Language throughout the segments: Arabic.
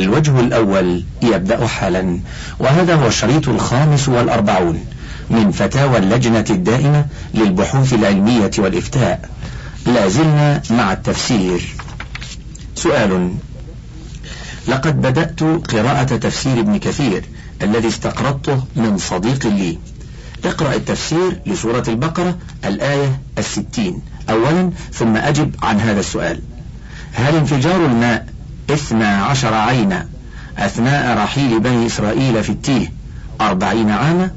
الوجه الأول يبدأ حالا. وهذا هو الشريط الخامس والأربعون من فتاوى اللجنة الدائمة للبحوث العلمية والإفتاء. لا زلنا مع التفسير. سؤال لقد بدأت قراءة تفسير ابن كثير الذي استقرضته من صديق لي. اقرأ التفسير لسورة البقرة الآية الستين. أولا ثم أجب عن هذا السؤال. هل انفجار الماء اثنا عشر عينا أثناء رحيل بني إسرائيل في التيه أربعين عاما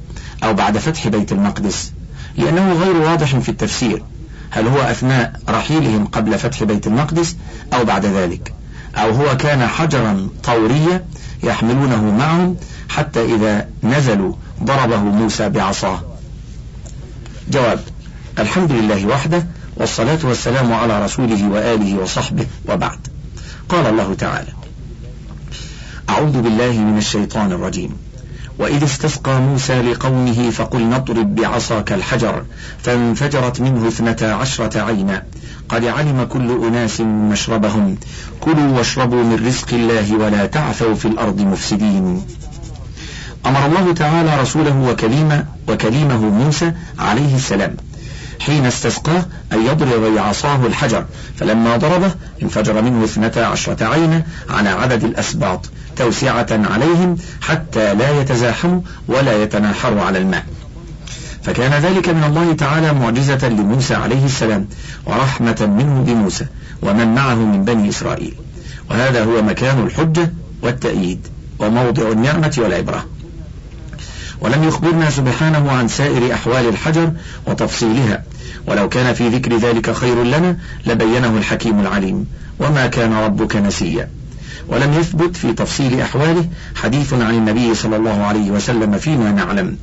أو بعد فتح بيت المقدس لأنه غير واضح في التفسير هل هو أثناء رحيلهم قبل فتح بيت المقدس أو بعد ذلك أو هو كان حجرا طوريا يحملونه معهم حتى إذا نزلوا ضربه موسى بعصاه. جواب الحمد لله وحده والصلاة والسلام على رسوله وآله وصحبه وبعد. قال الله تعالى أعوذ بالله من الشيطان الرجيم. وإذ استسقى موسى لقومه فقل نضرب بعصاك الحجر فانفجرت منه اثنتا عشرة عينا. قد علم كل أناس مشربهم. كلوا واشربوا من رزق الله ولا تعثوا في الأرض مفسدين. أمر الله تعالى رسوله وكليمه وكليمه موسى عليه السلام. حين استسقاه أن يضرب بعصاه الحجر فلما ضربه انفجر منه اثنتا عشرة عينا على عدد الأسباط توسعة عليهم حتى لا يتزاحموا ولا يتناحروا على الماء. فكان ذلك من الله تعالى معجزة لموسى عليه السلام ورحمة منه بموسى ومن معه من بني إسرائيل. وهذا هو مكان الحجة والتأييد وموضع النعمة والعبرة. ولم يخبرنا سبحانه عن سائر أحوال الحجر وتفصيلها. ولو كان في ذكر ذلك خير لنا لبينه الحكيم العليم. وما كان ربك نسيا. ولم يثبت في تفصيل أحواله حديث عن النبي صلى الله عليه وسلم فيما نعلم.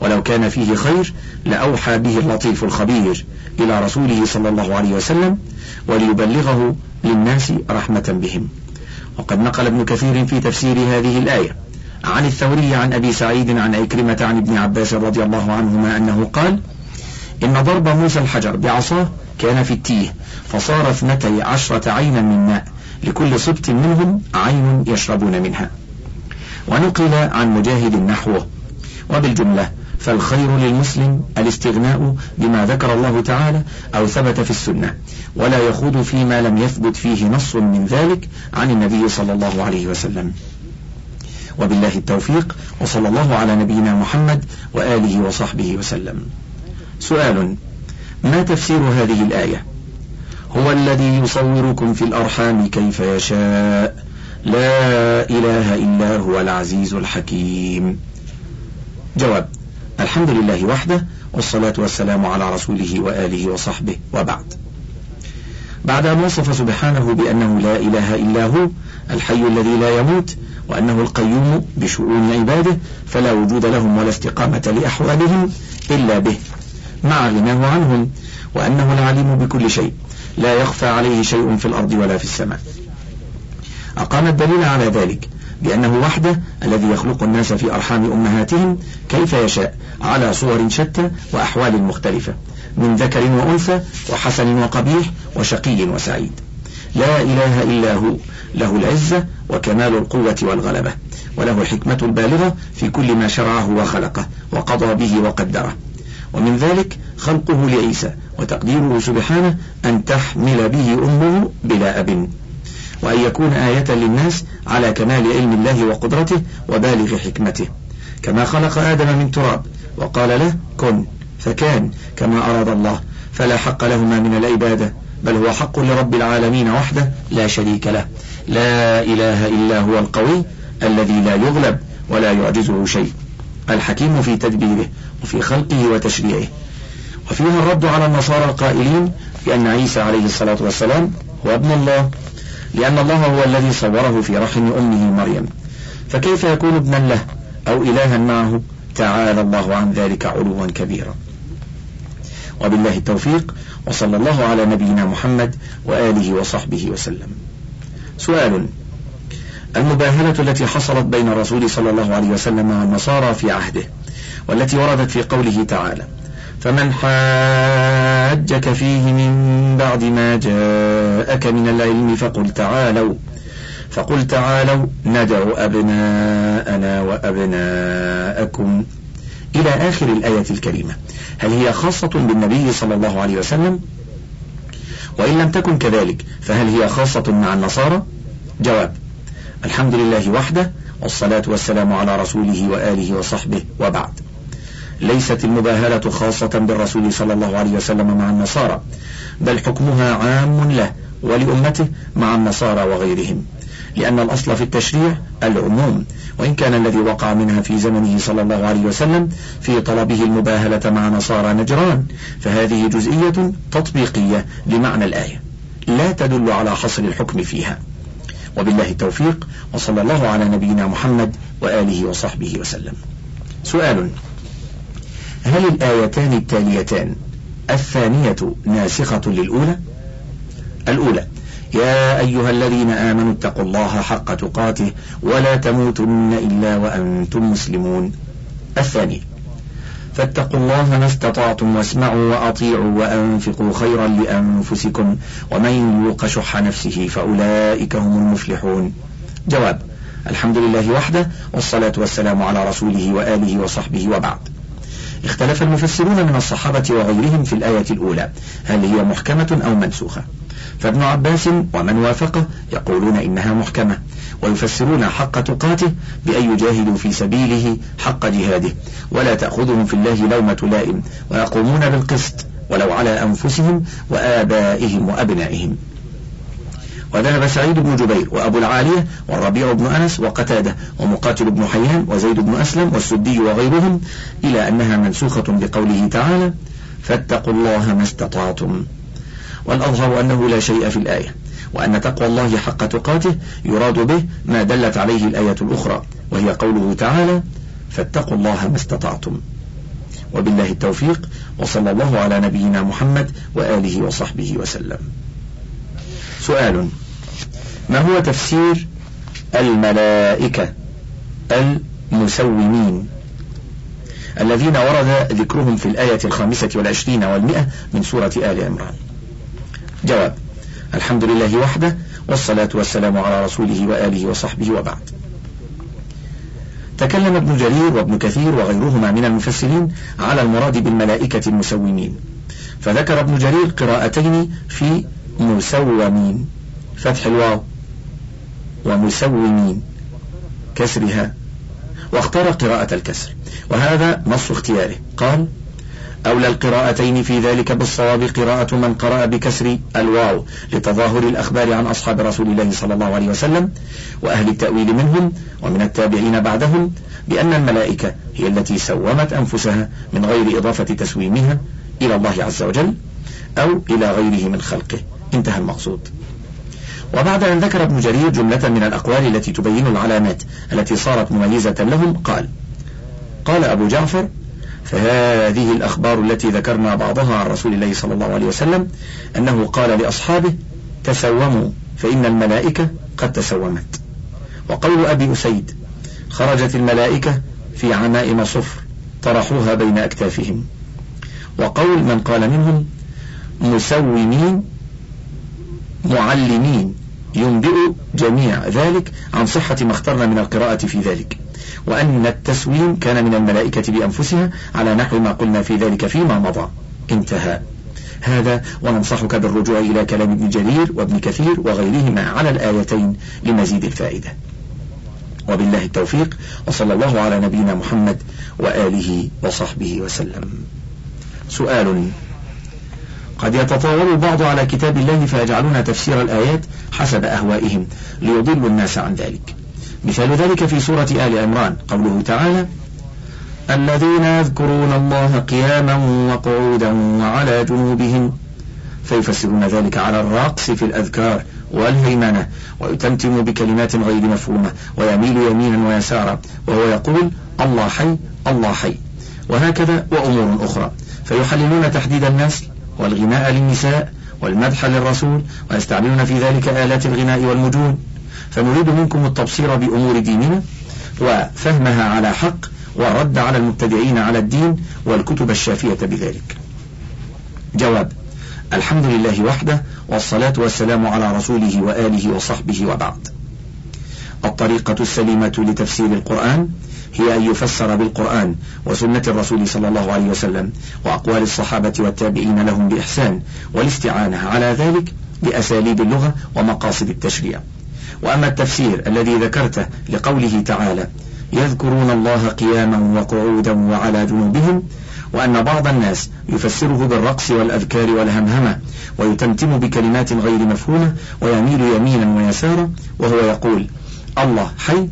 ولو كان فيه خير لأوحى به اللطيف الخبير إلى رسوله صلى الله عليه وسلم وليبلغه للناس رحمة بهم. وقد نقل ابن كثير في تفسير هذه الآية. عن الثوري عن أبي سعيد عن عكرمة عن ابن عباس رضي الله عنهما أنه قال إن ضرب موسى الحجر بعصاه كان في التيه فصار اثنتي عشرة عينا من ماء لكل سبط منهم عين يشربون منها. ونقل عن مجاهد نحوه. وبالجملة فالخير للمسلم الاستغناء بما ذكر الله تعالى أو ثبت في السنة ولا يخوض فيما لم يثبت فيه نص من ذلك عن النبي صلى الله عليه وسلم. وبالله التوفيق وصلى الله على نبينا محمد وآله وصحبه وسلم. سؤال ما تفسير هذه الآية؟ هو الذي يصوركم في الأرحام كيف يشاء. لا إله إلا هو العزيز الحكيم. جواب الحمد لله وحده والصلاة والسلام على رسوله وآله وصحبه وبعد. بعد أن وصف سبحانه بأنه لا إله إلا هو الحي الذي لا يموت وأنه القيوم بشؤون عباده فلا وجود لهم ولا استقامة لأحوالهم إلا به. مع غناه عنهم وأنه العليم بكل شيء. لا يخفى عليه شيء في الأرض ولا في السماء. أقام الدليل على ذلك بأنه وحده الذي يخلق الناس في أرحام أمهاتهم كيف يشاء على صور شتى وأحوال مختلفة من ذكر وأنثى وحسن وقبيح وشقي وسعيد. لا إله إلا هو له العزة وكمال القوة والغلبة وله الحكمة البالغة في كل ما شرعه وخلقه وقضى به وقدره. ومن ذلك خلقه لعيسى وتقديره سبحانه أن تحمل به أمه بلا أب. وأن يكون آية للناس على كمال علم الله وقدرته وبالغ حكمته. كما خلق آدم من تراب وقال له كن. فكان كما أراد الله فلا حق لهما من العبادة. بل هو حق لرب العالمين وحده لا شريك له. لا إله إلا هو القوي الذي لا يغلب ولا يعجزه شيء. الحكيم في تدبيره وفي خلقه وتشريعه. وفيها الرد على النصارى القائلين بأن عيسى عليه الصلاة والسلام هو ابن الله لأن الله هو الذي صوره في رحم أمه مريم. فكيف يكون ابنا له أو إلها معه؟ تعالى الله عن ذلك علوا كبيرا. وبالله التوفيق وصلى الله على نبينا محمد وآله وصحبه وسلم. سؤال المباهلة التي حصلت بين الرسول صلى الله عليه وسلم والنصارى في عهده والتي وردت في قوله تعالى فمن حاجك فيه من بعد ما جاءك من العلم فقل تعالوا فقل تعالوا ندعو أبناءنا وأبناءكم إلى آخر الآية الكريمة. هل هي خاصة بالنبي صلى الله عليه وسلم؟ وإن لم تكن كذلك فهل هي خاصة مع النصارى؟ جواب الحمد لله وحده والصلاة والسلام على رسوله وآله وصحبه وبعد. ليست المباهلة خاصة بالرسول صلى الله عليه وسلم مع النصارى بل حكمها عام له ولأمته مع النصارى وغيرهم. لأن الأصل في التشريع العموم وإن كان الذي وقع منها في زمنه صلى الله عليه وسلم في طلبه المباهلة مع نصارى نجران فهذه جزئية تطبيقية لمعنى الآية لا تدل على حصر الحكم فيها. وبالله التوفيق وصلى الله على نبينا محمد وآله وصحبه وسلم. سؤال هل الآيتان التاليتان الثانية ناسخة للأولى؟ الأولى يا أيها الذين آمنوا اتقوا الله حق تقاته ولا تموتن إلا وأنتم مسلمون. الثانية فاتقوا الله ما استطعتم واسمعوا وأطيعوا وأنفقوا خيرا لأنفسكم ومن يوق شح نفسه فأولئك هم المفلحون. جواب الحمد لله وحده والصلاة والسلام على رسوله وآله وصحبه وبعد. اختلف المفسرون من الصحابة وغيرهم في الآية الأولى هل هي محكمة أو منسوخة؟ فابن عباس ومن وافقه يقولون إنها محكمة ويفسرون حق تقاته بأن يجاهدوا في سبيله حق جهاده ولا تأخذهم في الله لومة لائم ويقومون بالقسط ولو على أنفسهم وآبائهم وأبنائهم. وذهب سعيد بن جبير وأبو العالية والربيع بن أنس وقتادة ومقاتل بن حيان وزيد بن أسلم والسدي وغيرهم إلى أنها منسوخة بقوله تعالى فاتقوا الله ما استطعتم. والأظهر أنه لا شيء في الآية وأن تقوى الله حق تقاته يراد به ما دلت عليه الآية الأخرى وهي قوله تعالى فاتقوا الله ما استطعتم. وبالله التوفيق وصلى الله على نبينا محمد وآله وصحبه وسلم. سؤال ما هو تفسير الملائكة المسومين الذين ورد ذكرهم في الآية الخامسة والعشرين والمئة من سورة آل عمران؟ جواب. الحمد لله وحده والصلاة والسلام على رسوله وآله وصحبه وبعد. تكلم ابن جرير وابن كثير وغيرهما من المفسرين على المراد بالملائكة المسومين. فذكر ابن جرير قراءتين في مسومين. فتح الواو. ومسومين. كسرها. واختار قراءة الكسر. وهذا نص اختياره. قال أولى القراءتين في ذلك بالصواب قراءة من قرأ بكسر الواو لتظاهر الأخبار عن أصحاب رسول الله صلى الله عليه وسلم وأهل التأويل منهم ومن التابعين بعدهم بأن الملائكة هي التي سومت أنفسها من غير إضافة تسويمها إلى الله عز وجل أو إلى غيره من خلقه. انتهى المقصود. وبعد أن ذكر ابن جرير جملة من الأقوال التي تبين العلامات التي صارت مميزة لهم قال قال أبو جعفر فهذه الأخبار التي ذكرنا بعضها عن رسول الله صلى الله عليه وسلم أنه قال لأصحابه تسوموا فإن الملائكة قد تسومت. وقول أبي أسيد خرجت الملائكة في عمائم صفر طرحوها بين أكتافهم. وقول من قال منهم مسومين معلمين ينبئ جميع ذلك عن صحة ما اخترنا من القراءة في ذلك. وأن التسويم كان من الملائكة بأنفسها على نحو ما قلنا في ذلك فيما مضى. انتهى. هذا وننصحك بالرجوع إلى كلام ابن جرير وابن كثير وغيرهما على الآيتين لمزيد الفائدة. وبالله التوفيق وصلى الله على نبينا محمد وآله وصحبه وسلم. سؤال قد يتطاول البعض على كتاب الله فيجعلون تفسير الآيات حسب أهوائهم ليضلوا الناس عن ذلك. مثال ذلك في سورة آل عمران. قوله تعالى الذين يذكرون الله قياما وقعودا وعلى جنوبهم فيفسرون ذلك على الرقص في الأذكار والهيمنة ويتمتم بكلمات غير مفهومة ويميل يمينا ويسارا وهو يقول الله حي الله حي. وهكذا وأمور أخرى. فيحللون تحديد النسل والغناء للنساء والمدح للرسول ويستعملون في ذلك آلات الغناء والمجون. فنريد منكم التبصير بأمور ديننا وفهمها على حق ورد على المبتدعين على الدين والكتب الشافية بذلك. جواب الحمد لله وحده والصلاة والسلام على رسوله وآله وصحبه وبعد. الطريقة السليمة لتفسير القرآن هي أن يفسر بالقرآن وسنة الرسول صلى الله عليه وسلم وأقوال الصحابة والتابعين لهم بإحسان والاستعانة على ذلك بأساليب اللغة ومقاصد التشريع. وأما التفسير الذي ذكرته لقوله تعالى يذكرون الله قياما وقعودا وعلى جنوبهم وأن بعض الناس يفسره بالرقص والأذكار والهمهمة ويتمتم بكلمات غير مفهومة ويميل يمينا ويسارا وهو يقول الله حي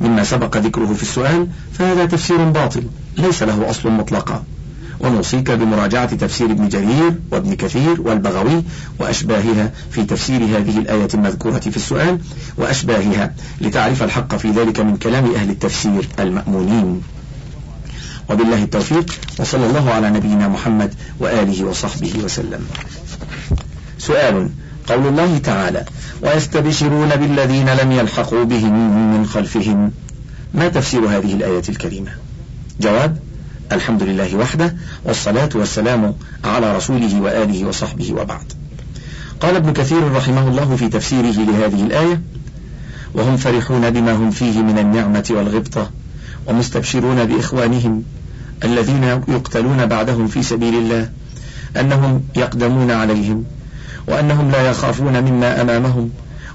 مما سبق ذكره في السؤال فهذا تفسير باطل ليس له أصل مطلقا. ونوصيك بمراجعة تفسير ابن جرير وابن كثير والبغوي وأشباهها في تفسير هذه الآية المذكورة في السؤال وأشباهها لتعرف الحق في ذلك من كلام أهل التفسير المأمونين. وبالله التوفيق وصلى الله على نبينا محمد وآله وصحبه وسلم. سؤال قول الله تعالى ويستبشرون بالذين لم يلحقوا بهم من خلفهم. ما تفسير هذه الآية الكريمة؟ جواب الحمد لله وحده والصلاة والسلام على رسوله وآله وصحبه وبعد. قال ابن كثير رحمه الله في تفسيره لهذه الآية وهم فرحون بما هم فيه من النعمة والغبطة ومستبشرون بإخوانهم الذين يقتلون بعدهم في سبيل الله أنهم يقدمون عليهم وأنهم لا يخافون مما أمامهم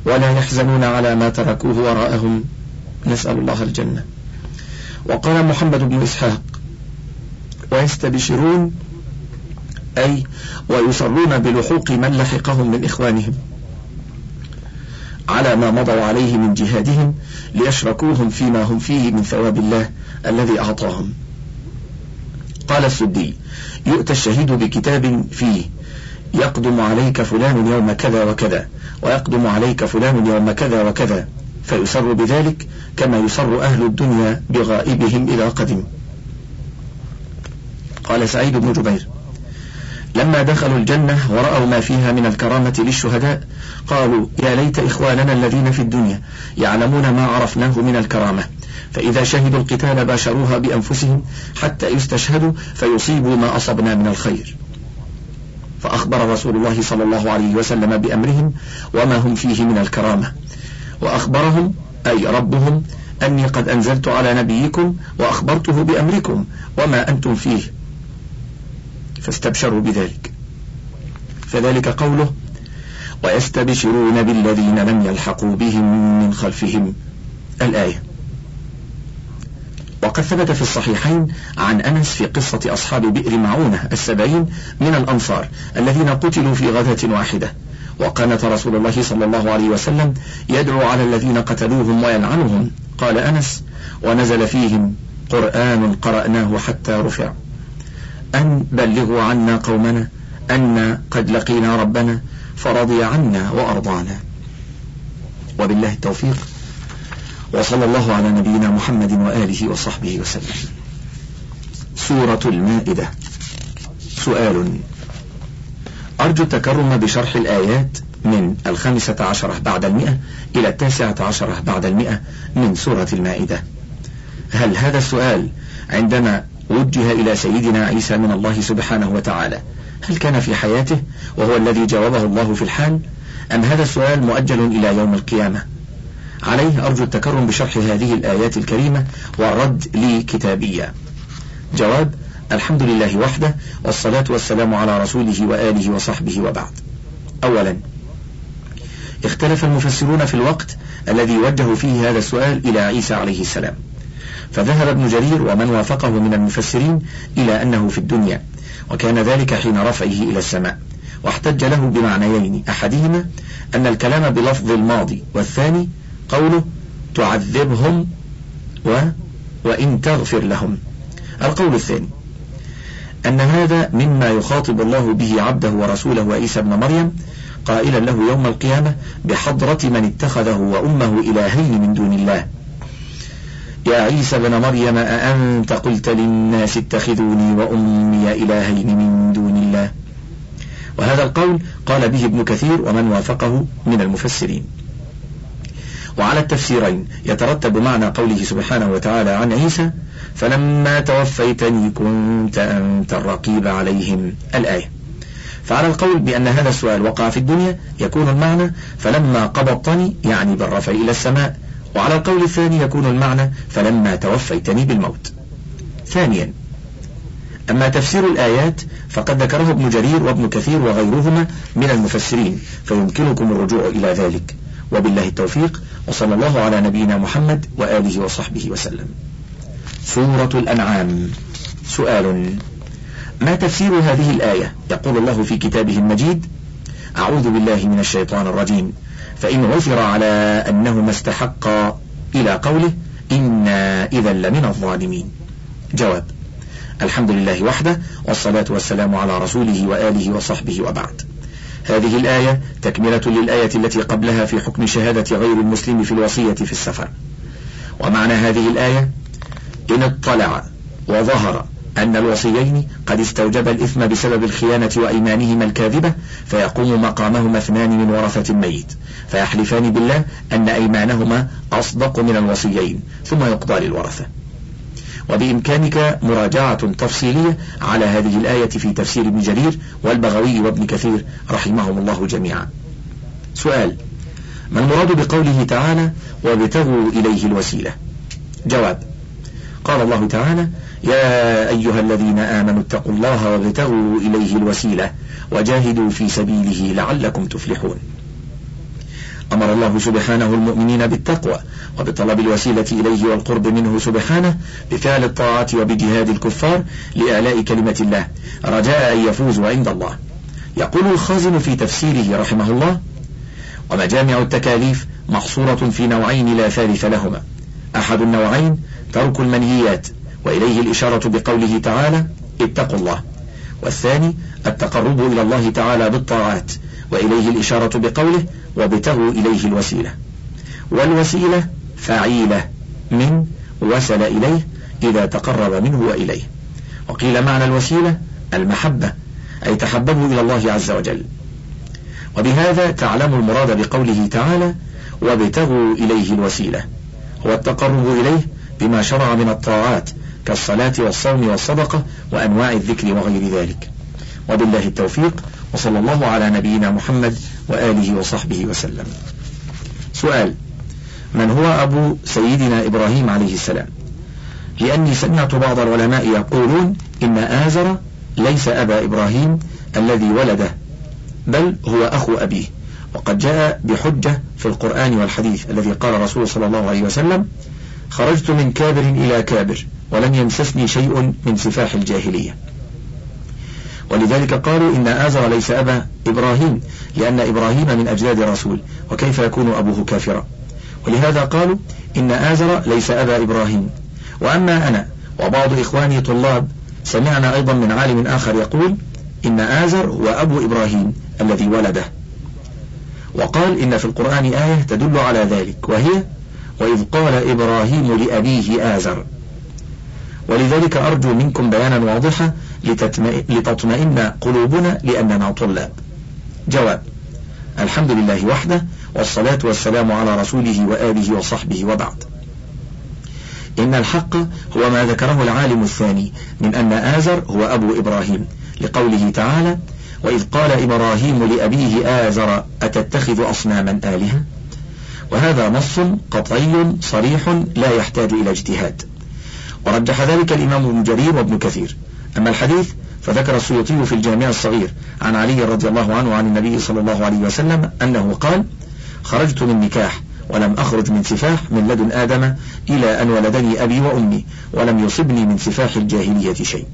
ولا يحزنون على ما تركوه وراءهم. نسأل الله الجنة. وقال محمد بن إسحاق ويستبشرون أي ويصرون بلحوق من لحقهم من إخوانهم على ما مضوا عليه من جهادهم ليشركوهم فيما هم فيه من ثواب الله الذي أعطاهم. قال السدي يؤتى الشهيد بكتاب فيه يقدم عليك فلان يوم كذا وكذا ويقدم عليك فلان يوم كذا وكذا فيسر بذلك كما يسر أهل الدنيا بغائبهم إذا قدم قال سعيد بن جبير. لما دخلوا الجنة ورأوا ما فيها من الكرامة للشهداء قالوا يا ليت إخواننا الذين في الدنيا يعلمون ما عرفناه من الكرامة فإذا شهدوا القتال باشروها بأنفسهم حتى يستشهدوا فيصيبوا ما أصبنا من الخير. فأخبر رسول الله صلى الله عليه وسلم بأمرهم وما هم فيه من الكرامة وأخبرهم أي ربهم أني قد أنزلت على نبيكم وأخبرته بأمركم وما أنتم فيه. فاستبشروا بذلك. فذلك قوله ويستبشرون بالذين لم يلحقوا بهم من خلفهم. الآية. وقد ثبت في الصحيحين عن أنس في قصة أصحاب بئر معونة السبعين من الأنصار الذين قتلوا في غزة واحدة. وقانت رسول الله صلى الله عليه وسلم يدعو على الذين قتلوهم ويلعنهم. قال أنس ونزل فيهم قرآن قرأناه حتى رفع. أن بلغوا عنا قومنا أن قد لقينا ربنا فرضي عنا وأرضانا. وبالله التوفيق. وصلى الله على نبينا محمد وآله وصحبه وسلم. سورة المائدة. سؤال. أرجو التكرم بشرح الآيات من الخامسة عشرة بعد المئة إلى التاسعة عشرة بعد المئة من سورة المائدة. هل هذا السؤال عندما وجه إلى سيدنا عيسى من الله سبحانه وتعالى. هل كان في حياته وهو الذي جاوبه الله في الحال؟ أم هذا السؤال مؤجل إلى يوم القيامة؟ عليه أرجو التكرم بشرح هذه الآيات الكريمة والرد لي كتابيا. جواب الحمد لله وحده والصلاة والسلام على رسوله وآله وصحبه وبعد. أولا اختلف المفسرون في الوقت الذي وجهوا فيه هذا السؤال إلى عيسى عليه السلام. فذهب ابن جرير ومن وافقه من المفسرين إلى أنه في الدنيا وكان ذلك حين رفعه إلى السماء. واحتج له بمعنيين أحدهما أن الكلام بلفظ الماضي والثاني قوله تعذبهم و وإن تغفر لهم. القول الثاني أن هذا مما يخاطب الله به عبده ورسوله عيسى ابن مريم قائلا له يوم القيامة بحضرة من اتخذه وأمه إلهين من دون الله. يا عيسى ابن مريم أأنت قلت للناس اتخذوني وأمي إلهين من دون الله؟ وهذا القول قال به ابن كثير ومن وافقه من المفسرين. وعلى التفسيرين يترتب معنى قوله سبحانه وتعالى عن عيسى فلما توفيتني كنت أنت الرقيب عليهم. الآية. فعلى القول بأن هذا السؤال وقع في الدنيا يكون المعنى فلما قبضتني يعني بالرفع إلى السماء وعلى القول الثاني يكون المعنى فلما توفيتني بالموت. ثانيا أما تفسير الآيات فقد ذكره ابن جرير وابن كثير وغيرهما من المفسرين فيمكنكم الرجوع إلى ذلك. وبالله التوفيق وصلى الله على نبينا محمد وآله وصحبه وسلم. سورة الأنعام. سؤال ما تفسير هذه الآية؟ يقول الله في كتابه المجيد أعوذ بالله من الشيطان الرجيم. فإن عثر على أنهما استحقا إلى قوله إنا إذا لمن الظالمين. جواب الحمد لله وحده والصلاة والسلام على رسوله وآله وصحبه وبعد. هذه الآية تكملة للآية التي قبلها في حكم شهادة غير المسلم في الوصية في السفر. ومعنى هذه الآية إن اطلع وظهر أن الوصيين قد استوجب الإثم بسبب الخيانة وأيمانهما الكاذبة فيقوم مقامهما اثنان من ورثة الميت. فيحلفان بالله أن أيمانهما أصدق من الوصيين ثم يقضى للورثة. وبإمكانك مراجعة تفصيلية على هذه الآية في تفسير ابن جرير والبغوي وابن كثير رحمهم الله جميعا. سؤال ما المراد بقوله تعالى وابتغوا إليه الوسيلة جواب قال الله تعالى يا أيها الذين آمنوا اتقوا الله وابتغوا إليه الوسيلة وجاهدوا في سبيله لعلكم تفلحون. أمر الله سبحانه المؤمنين بالتقوى وبطلب الوسيلة إليه والقرب منه سبحانه بفعل الطاعات وبجهاد الكفار لإعلاء كلمة الله رجاء أن يفوزوا عند الله. يقول الخازن في تفسيره رحمه الله ومجامع التكاليف محصورة في نوعين لا ثالث لهما. أحد النوعين ترك المنهيات وإليه الإشارة بقوله تعالى اتقوا الله. والثاني التقرب إلى الله تعالى بالطاعات وإليه الإشارة بقوله وابتغوا إليه الوسيلة. والوسيلة فعيلة من وصل إليه إذا تقرب منه وإليه. وقيل معنى الوسيلة المحبة أي تحببوا إلى الله عز وجل. وبهذا تعلم المراد بقوله تعالى وابتغوا إليه الوسيلة. هو التقرب إليه بما شرع من الطاعات كالصلاة والصوم والصدقة وأنواع الذكر وغير ذلك. وبالله التوفيق وصلى الله على نبينا محمد وآله وصحبه وسلم. سؤال من هو أبو سيدنا إبراهيم عليه السلام؟ لأني سمعت بعض العلماء يقولون إن آزر ليس أبا إبراهيم الذي ولده بل هو أخو أبيه. وقد جاء بحجة في القرآن والحديث الذي قال رسول صلى الله عليه وسلم خرجت من كابر إلى كابر ولم يمسسني شيء من سفاح الجاهلية. ولذلك قالوا إن آزر ليس أبا إبراهيم لأن إبراهيم من أجداد رسول وكيف يكون أبوه كافرا؟ ولهذا قالوا إن آزر ليس أبا إبراهيم. وأما أنا وبعض إخواني طلاب سمعنا أيضا من عالم آخر يقول إن آزر هو أبو إبراهيم الذي ولده. وقال إن في القرآن آية تدل على ذلك وهي وإذ قال إبراهيم لأبيه آزر ولذلك أرجو منكم بيانا واضحا لتطمئن قلوبنا لأننا طلاب. جواب الحمد لله وحده والصلاة والسلام على رسوله وآله وصحبه وبعد. إن الحق هو ما ذكره العالم الثاني من أن آزر هو أبو إبراهيم لقوله تعالى وإذ قال إبراهيم لأبيه آزر أتتخذ أصناما آلهة؟ وهذا نص قطعي صريح لا يحتاج إلى اجتهاد. ورجح ذلك الإمام ابن جرير وابن كثير. أما الحديث فذكر السيوطي في الجامع الصغير عن علي رضي الله عنه عن النبي صلى الله عليه وسلم أنه قال خرجت من نكاح ولم أخرج من سفاح من لدن آدم إلى أن ولدني أبي وأمي ولم يصبني من سفاح الجاهلية شيء.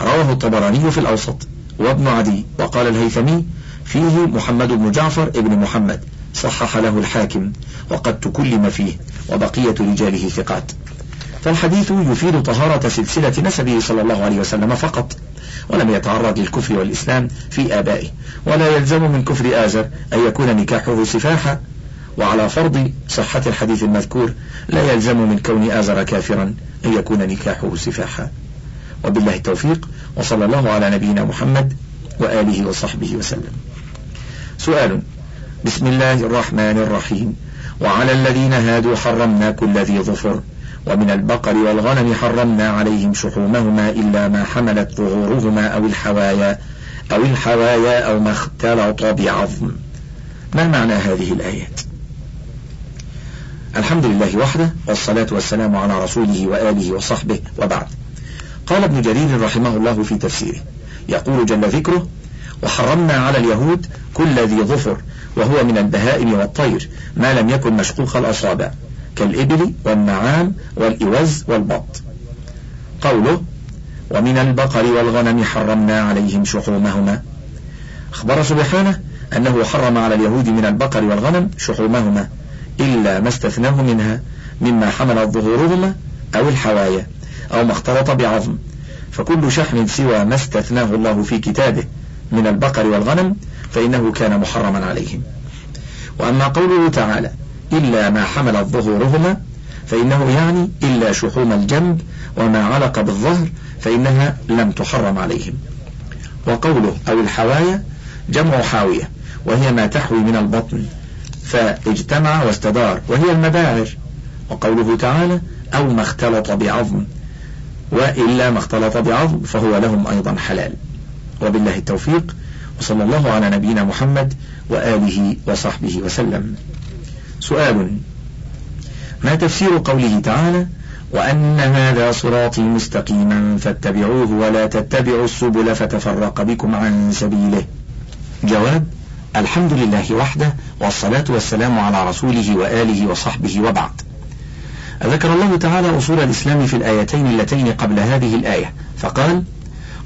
رواه الطبراني في الأوسط. وابن عدي. وقال الهيثمي فيه محمد بن جعفر ابن محمد. صحح له الحاكم وقد تكلم فيه وبقية رجاله ثقات. فالحديث يفيد طهارة سلسلة نسبه صلى الله عليه وسلم فقط ولم يتعرض للكفر والإسلام في آبائه ولا يلزم من كفر آزر أن يكون نكاحه سفاحا وعلى فرض صحة الحديث المذكور لا يلزم من كون آزر كافرا أن يكون نكاحه سفاحا وبالله التوفيق وصلى الله على نبينا محمد وآله وصحبه وسلم. سؤال بسم الله الرحمن الرحيم. وعلى الذين هادوا حرمنا كل ذي ظفر ومن البقر والغنم حرمنا عليهم شحومهما إلا ما حملت ظهورهما أو الحوايا أو الحوايا أو ما اختلط بعظم. ما معنى هذه الآيات؟ الحمد لله وحده والصلاة والسلام على رسوله وآله وصحبه وبعد. قال ابن جرير رحمه الله في تفسيره يقول جل ذكره وحرمنا على اليهود كل ذي ظفر وهو من البهائم والطير ما لم يكن مشقوق الأصابع كالإبل والنعام والإوز والبط. قوله ومن البقر والغنم حرمنا عليهم شحومهما أخبر سبحانه أنه حرم على اليهود من البقر والغنم شحومهما إلا ما استثناه منها مما حملت ظهورهما أو الحوايا أو ما اختلط بعظم. فكل شحم سوى ما استثناه الله في كتابه من البقر والغنم فإنه كان محرما عليهم. وأما قوله تعالى إلا ما حملت ظهورهما فإنه يعني إلا شحوم الجنب وما علق بالظهر فإنها لم تحرم عليهم. وقوله أو الحوايا جمع حاوية وهي ما تحوي من البطن فاجتمع واستدار وهي المباعر وقوله تعالى أو ما اختلط بعظم وإلا ما اختلط بعظم فهو لهم أيضا حلال. وبالله التوفيق. وصلى الله على نبينا محمد وآله وصحبه وسلم. سؤال ما تفسير قوله تعالى وأن هذا صراطي مستقيما فاتبعوه ولا تتبعوا السبل فتفرق بكم عن سبيله؟ جواب الحمد لله وحده والصلاة والسلام على رسوله وآله وصحبه وبعد. ذكر الله تعالى أصول الإسلام في الآيتين اللتين قبل هذه الآية فقال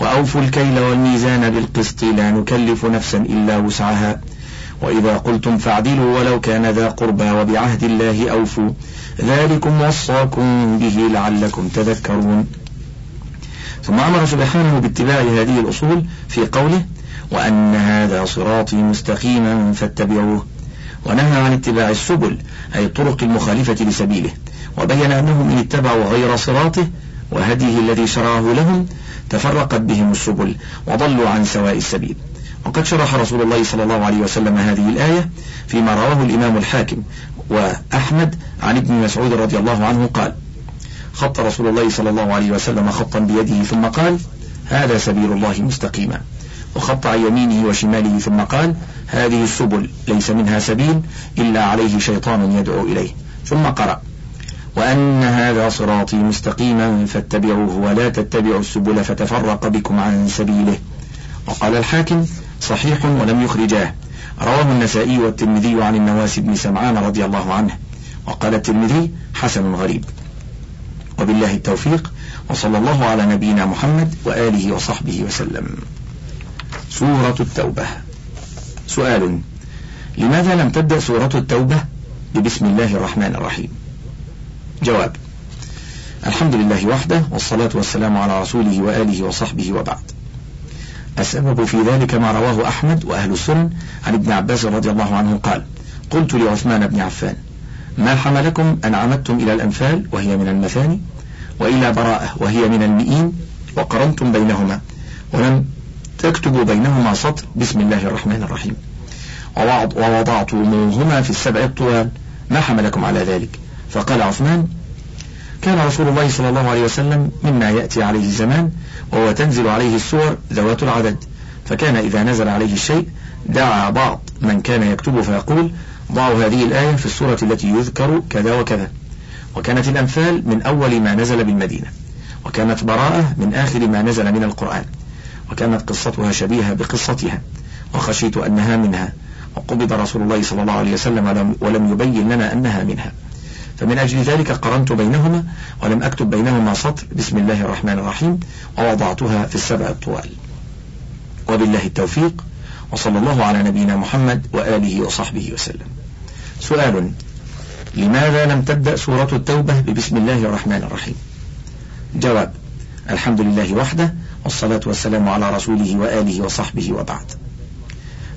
وأوفوا الكيل والميزان بالقسط لا نكلف نفسا إلا وسعها. وإذا قلتم فاعدلوا ولو كان ذا قربى وبعهد الله أوفوا. ذلكم وصاكم به لعلكم تذكرون. ثم أمر سبحانه باتباع هذه الأصول في قوله وأن هذا صراطي مستقيما فاتبعوه. ونهى عن اتباع السبل أي الطرق المخالفة لسبيله. وبين أنهم إن اتبعوا غير صراطه وهديه الذي شرعه لهم تفرقت بهم السبل وضلوا عن سواء السبيل. وقد شرح رسول الله صلى الله عليه وسلم هذه الآية فيما رواه الإمام الحاكم وأحمد عن ابن مسعود رضي الله عنه قال خط رسول الله صلى الله عليه وسلم خطا بيده ثم قال هذا سبيل الله مستقيما وخط عن يمينه وشماله ثم قال هذه السبل ليس منها سبيل إلا عليه شيطان يدعو إليه ثم قرأ وأن هذا صراطي مستقيما فاتبعوه ولا تتبعوا السبل فتفرق بكم عن سبيله. وقال الحاكم صحيح ولم يخرجاه. رواه النسائي والترمذي عن النواس بن سمعان رضي الله عنه. وقال الترمذي حسن غريب. وبالله التوفيق وصلى الله على نبينا محمد وآله وصحبه وسلم. سورة التوبة. سؤال لماذا لم تبدأ سورة التوبة؟ ببسم الله الرحمن الرحيم. جواب. الحمد لله وحده والصلاة والسلام على رسوله وآله وصحبه وبعد. السبب في ذلك ما رواه أحمد وأهل السنن عن ابن عباس رضي الله عنه قال قلت لعثمان بن عفان ما حملكم أن عمدتم إلى الأنفال وهي من المثاني وإلى براءة وهي من المئين وقرنتم بينهما ولم تكتبوا بينهما سطر بسم الله الرحمن الرحيم. ووضعتموهما في السبع الطوال ما حملكم على ذلك؟ فقال عثمان كان رسول الله صلى الله عليه وسلم مما يأتي عليه الزمان وهو تنزل عليه السور ذوات العدد. فكان إذا نزل عليه الشيء دعا بعض من كان يكتب فيقول ضعوا هذه الآية في السورة التي يذكر كذا وكذا. وكانت الأنفال من أول ما نزل بالمدينة وكانت براءة من آخر ما نزل من القرآن وكانت قصتها شبيهة بقصتها وخشيت أنها منها وقبض رسول الله صلى الله عليه وسلم ولم يبين لنا أنها منها. فمن أجل ذلك قرنت بينهما ولم أكتب بينهما سطر. بسم الله الرحمن الرحيم. ووضعتها في السبع الطوال. وبالله التوفيق. وصلى الله على نبينا محمد وآله وصحبه وسلم. سؤال. لماذا لم تبدأ سورة التوبة ببسم الله الرحمن الرحيم؟ جواب. الحمد لله وحده والصلاة والسلام على رسوله وآله وصحبه وبعد.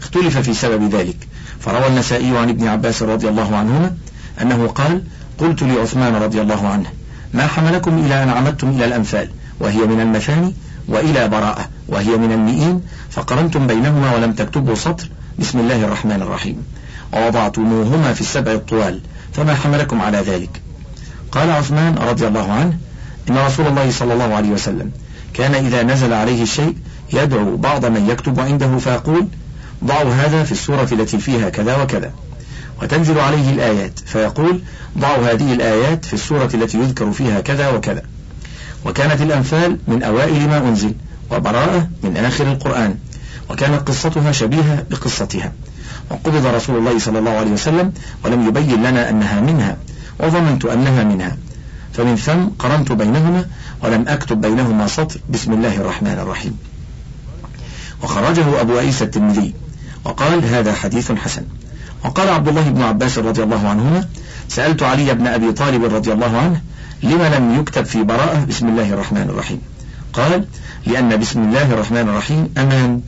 اختلف في سبب ذلك فروى النسائي عن ابن عباس رضي الله عنهما أنه قال قلت لعثمان رضي الله عنه ما حملكم إلى أن عمدتم إلى الأنفال وهي من المثاني وإلى براءة وهي من المئين فقرنتم بينهما ولم تكتبوا سطر. بسم الله الرحمن الرحيم. ووضعتموهما في السبع الطوال فما حملكم على ذلك؟ قال عثمان رضي الله عنه إن رسول الله صلى الله عليه وسلم كان إذا نزل عليه الشيء يدعو بعض من يكتب عنده فيقول ضعوا هذا في السورة التي فيها كذا وكذا وتنزل عليه الآيات. فيقول ضعوا هذه الآيات في السورة التي يذكر فيها كذا وكذا. وكانت الأنفال من أوائل ما أنزل وبراءة من آخر القرآن وكانت قصتها شبيهة بقصتها. وقبض رسول الله صلى الله عليه وسلم ولم يبين لنا أنها منها وظننت أنها منها. فمن ثم قرنت بينهما ولم أكتب بينهما سطر. بسم الله الرحمن الرحيم. وخرجه أبو عيسى الترمذي وقال هذا حديث حسن. وقال عبد الله بن عباس رضي الله عنهما سألت علي بن أبي طالب رضي الله عنه لما لم يكتب في براءة بسم الله الرحمن الرحيم؟ قال لأن بسم الله الرحمن الرحيم أمان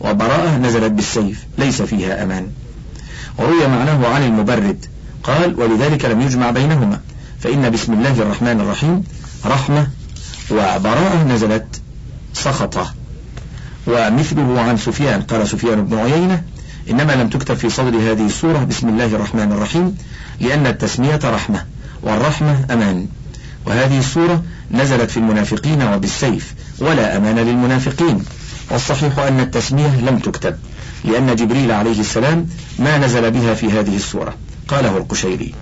وبراءة نزلت بالسيف ليس فيها أمان. وروي معناه عن المبرد قال ولذلك لم يجمع بينهما فإن بسم الله الرحمن الرحيم رحمة وبراءة نزلت سخطة. ومثله عن سفيان قال سفيان بن عيينة إنما لم تكتب في صدر هذه السورة بسم الله الرحمن الرحيم لأن التسمية رحمة والرحمة أمان. وهذه السورة نزلت في المنافقين وبالسيف ولا أمان للمنافقين. والصحيح أن التسمية لم تكتب لأن جبريل عليه السلام ما نزل بها في هذه السورة. قاله القشيري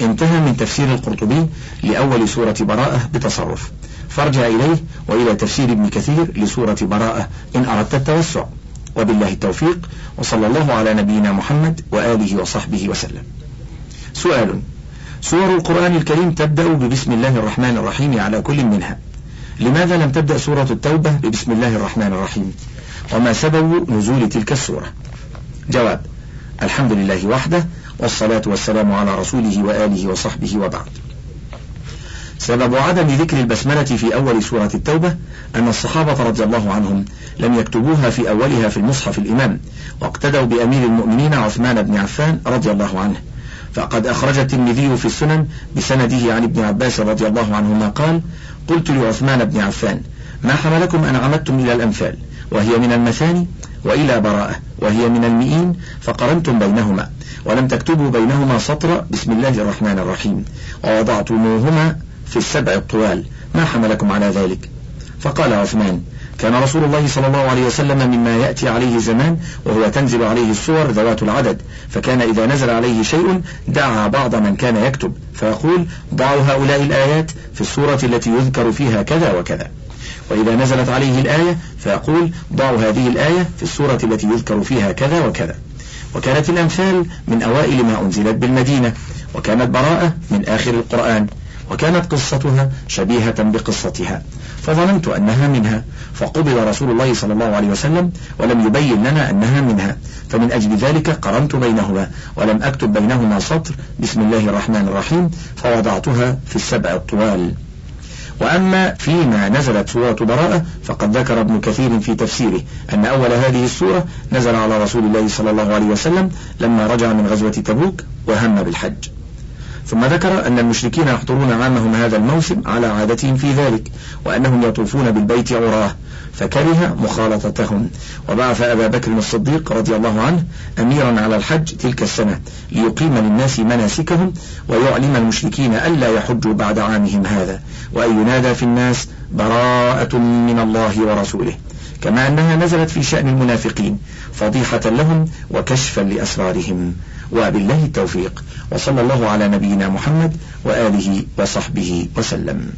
انتهى من تفسير القرطبي لأول سورة براءة بتصرف. فارجع إليه وإلى تفسير ابن كثير لسورة براءة إن أردت التوسع. وبالله التوفيق وصلى الله على نبينا محمد وآله وصحبه وسلم. سؤال سور القرآن الكريم تبدأ ببسم الله الرحمن الرحيم على كل منها. لماذا لم تبدأ سورة التوبة ببسم الله الرحمن الرحيم؟ وما سبب نزول تلك السورة؟ جواب الحمد لله وحده والصلاة والسلام على رسوله وآله وصحبه وبعد. سبب عدم ذكر البسملة في أول سورة التوبة أن الصحابة رضي الله عنهم لم يكتبوها في أولها في المصحف الإمام واقتدوا بأمير المؤمنين عثمان بن عفان رضي الله عنه. فقد أخرج الترمذي في السنن بسنده عن ابن عباس رضي الله عنهما قال قلت لعثمان بن عفان ما حملكم أن عمدتم إلى الأنفال وهي من المثاني وإلى براءة وهي من المئين فقرنتم بينهما ولم تكتبوا بينهما سطر بسم الله الرحمن الرحيم. ووضعتموهما في السبع الطوال ما حملكم على ذلك؟ فقال عثمان كان رسول الله صلى الله عليه وسلم مما يأتي عليه زمان وهو تنزل عليه الصور ذوات العدد. فكان إذا نزل عليه شيء دعا بعض من كان يكتب. فيقول ضعوا هؤلاء الآيات في السورة التي يذكر فيها كذا وكذا. وإذا نزلت عليه الآية فيقول ضعوا هذه الآية في السورة التي يذكر فيها كذا وكذا. وكانت الأمثال من أوائل ما أنزلت بالمدينة وكانت براءة من آخر القرآن. وكانت قصتها شبيهة بقصتها فظننت أنها منها فقبض رسول الله صلى الله عليه وسلم ولم يبين لنا أنها منها فمن أجل ذلك قرنت بينهما ولم أكتب بينهما سطر بسم الله الرحمن الرحيم فوضعتها في السبع الطوال. وأما فيما نزلت سورة براءة فقد ذكر ابن كثير في تفسيره أن أول هذه السورة نزل على رسول الله صلى الله عليه وسلم لما رجع من غزوة تبوك وهم بالحج. ثم ذكر أن المشركين يحضرون عامهم هذا الموسم على عادتهم في ذلك وأنهم يطوفون بالبيت عراه فكره مخالطتهم. وبعث أبا بكر الصديق رضي الله عنه أميرا على الحج تلك السنة ليقيم للناس مناسكهم ويعلم المشركين ألا يحجوا بعد عامهم هذا وأن ينادى في الناس براءة من الله ورسوله. كما أنها نزلت في شأن المنافقين فضيحة لهم وكشفا لأسرارهم. وبالله التوفيق. وصلى الله على نبينا محمد وآله وصحبه وسلم.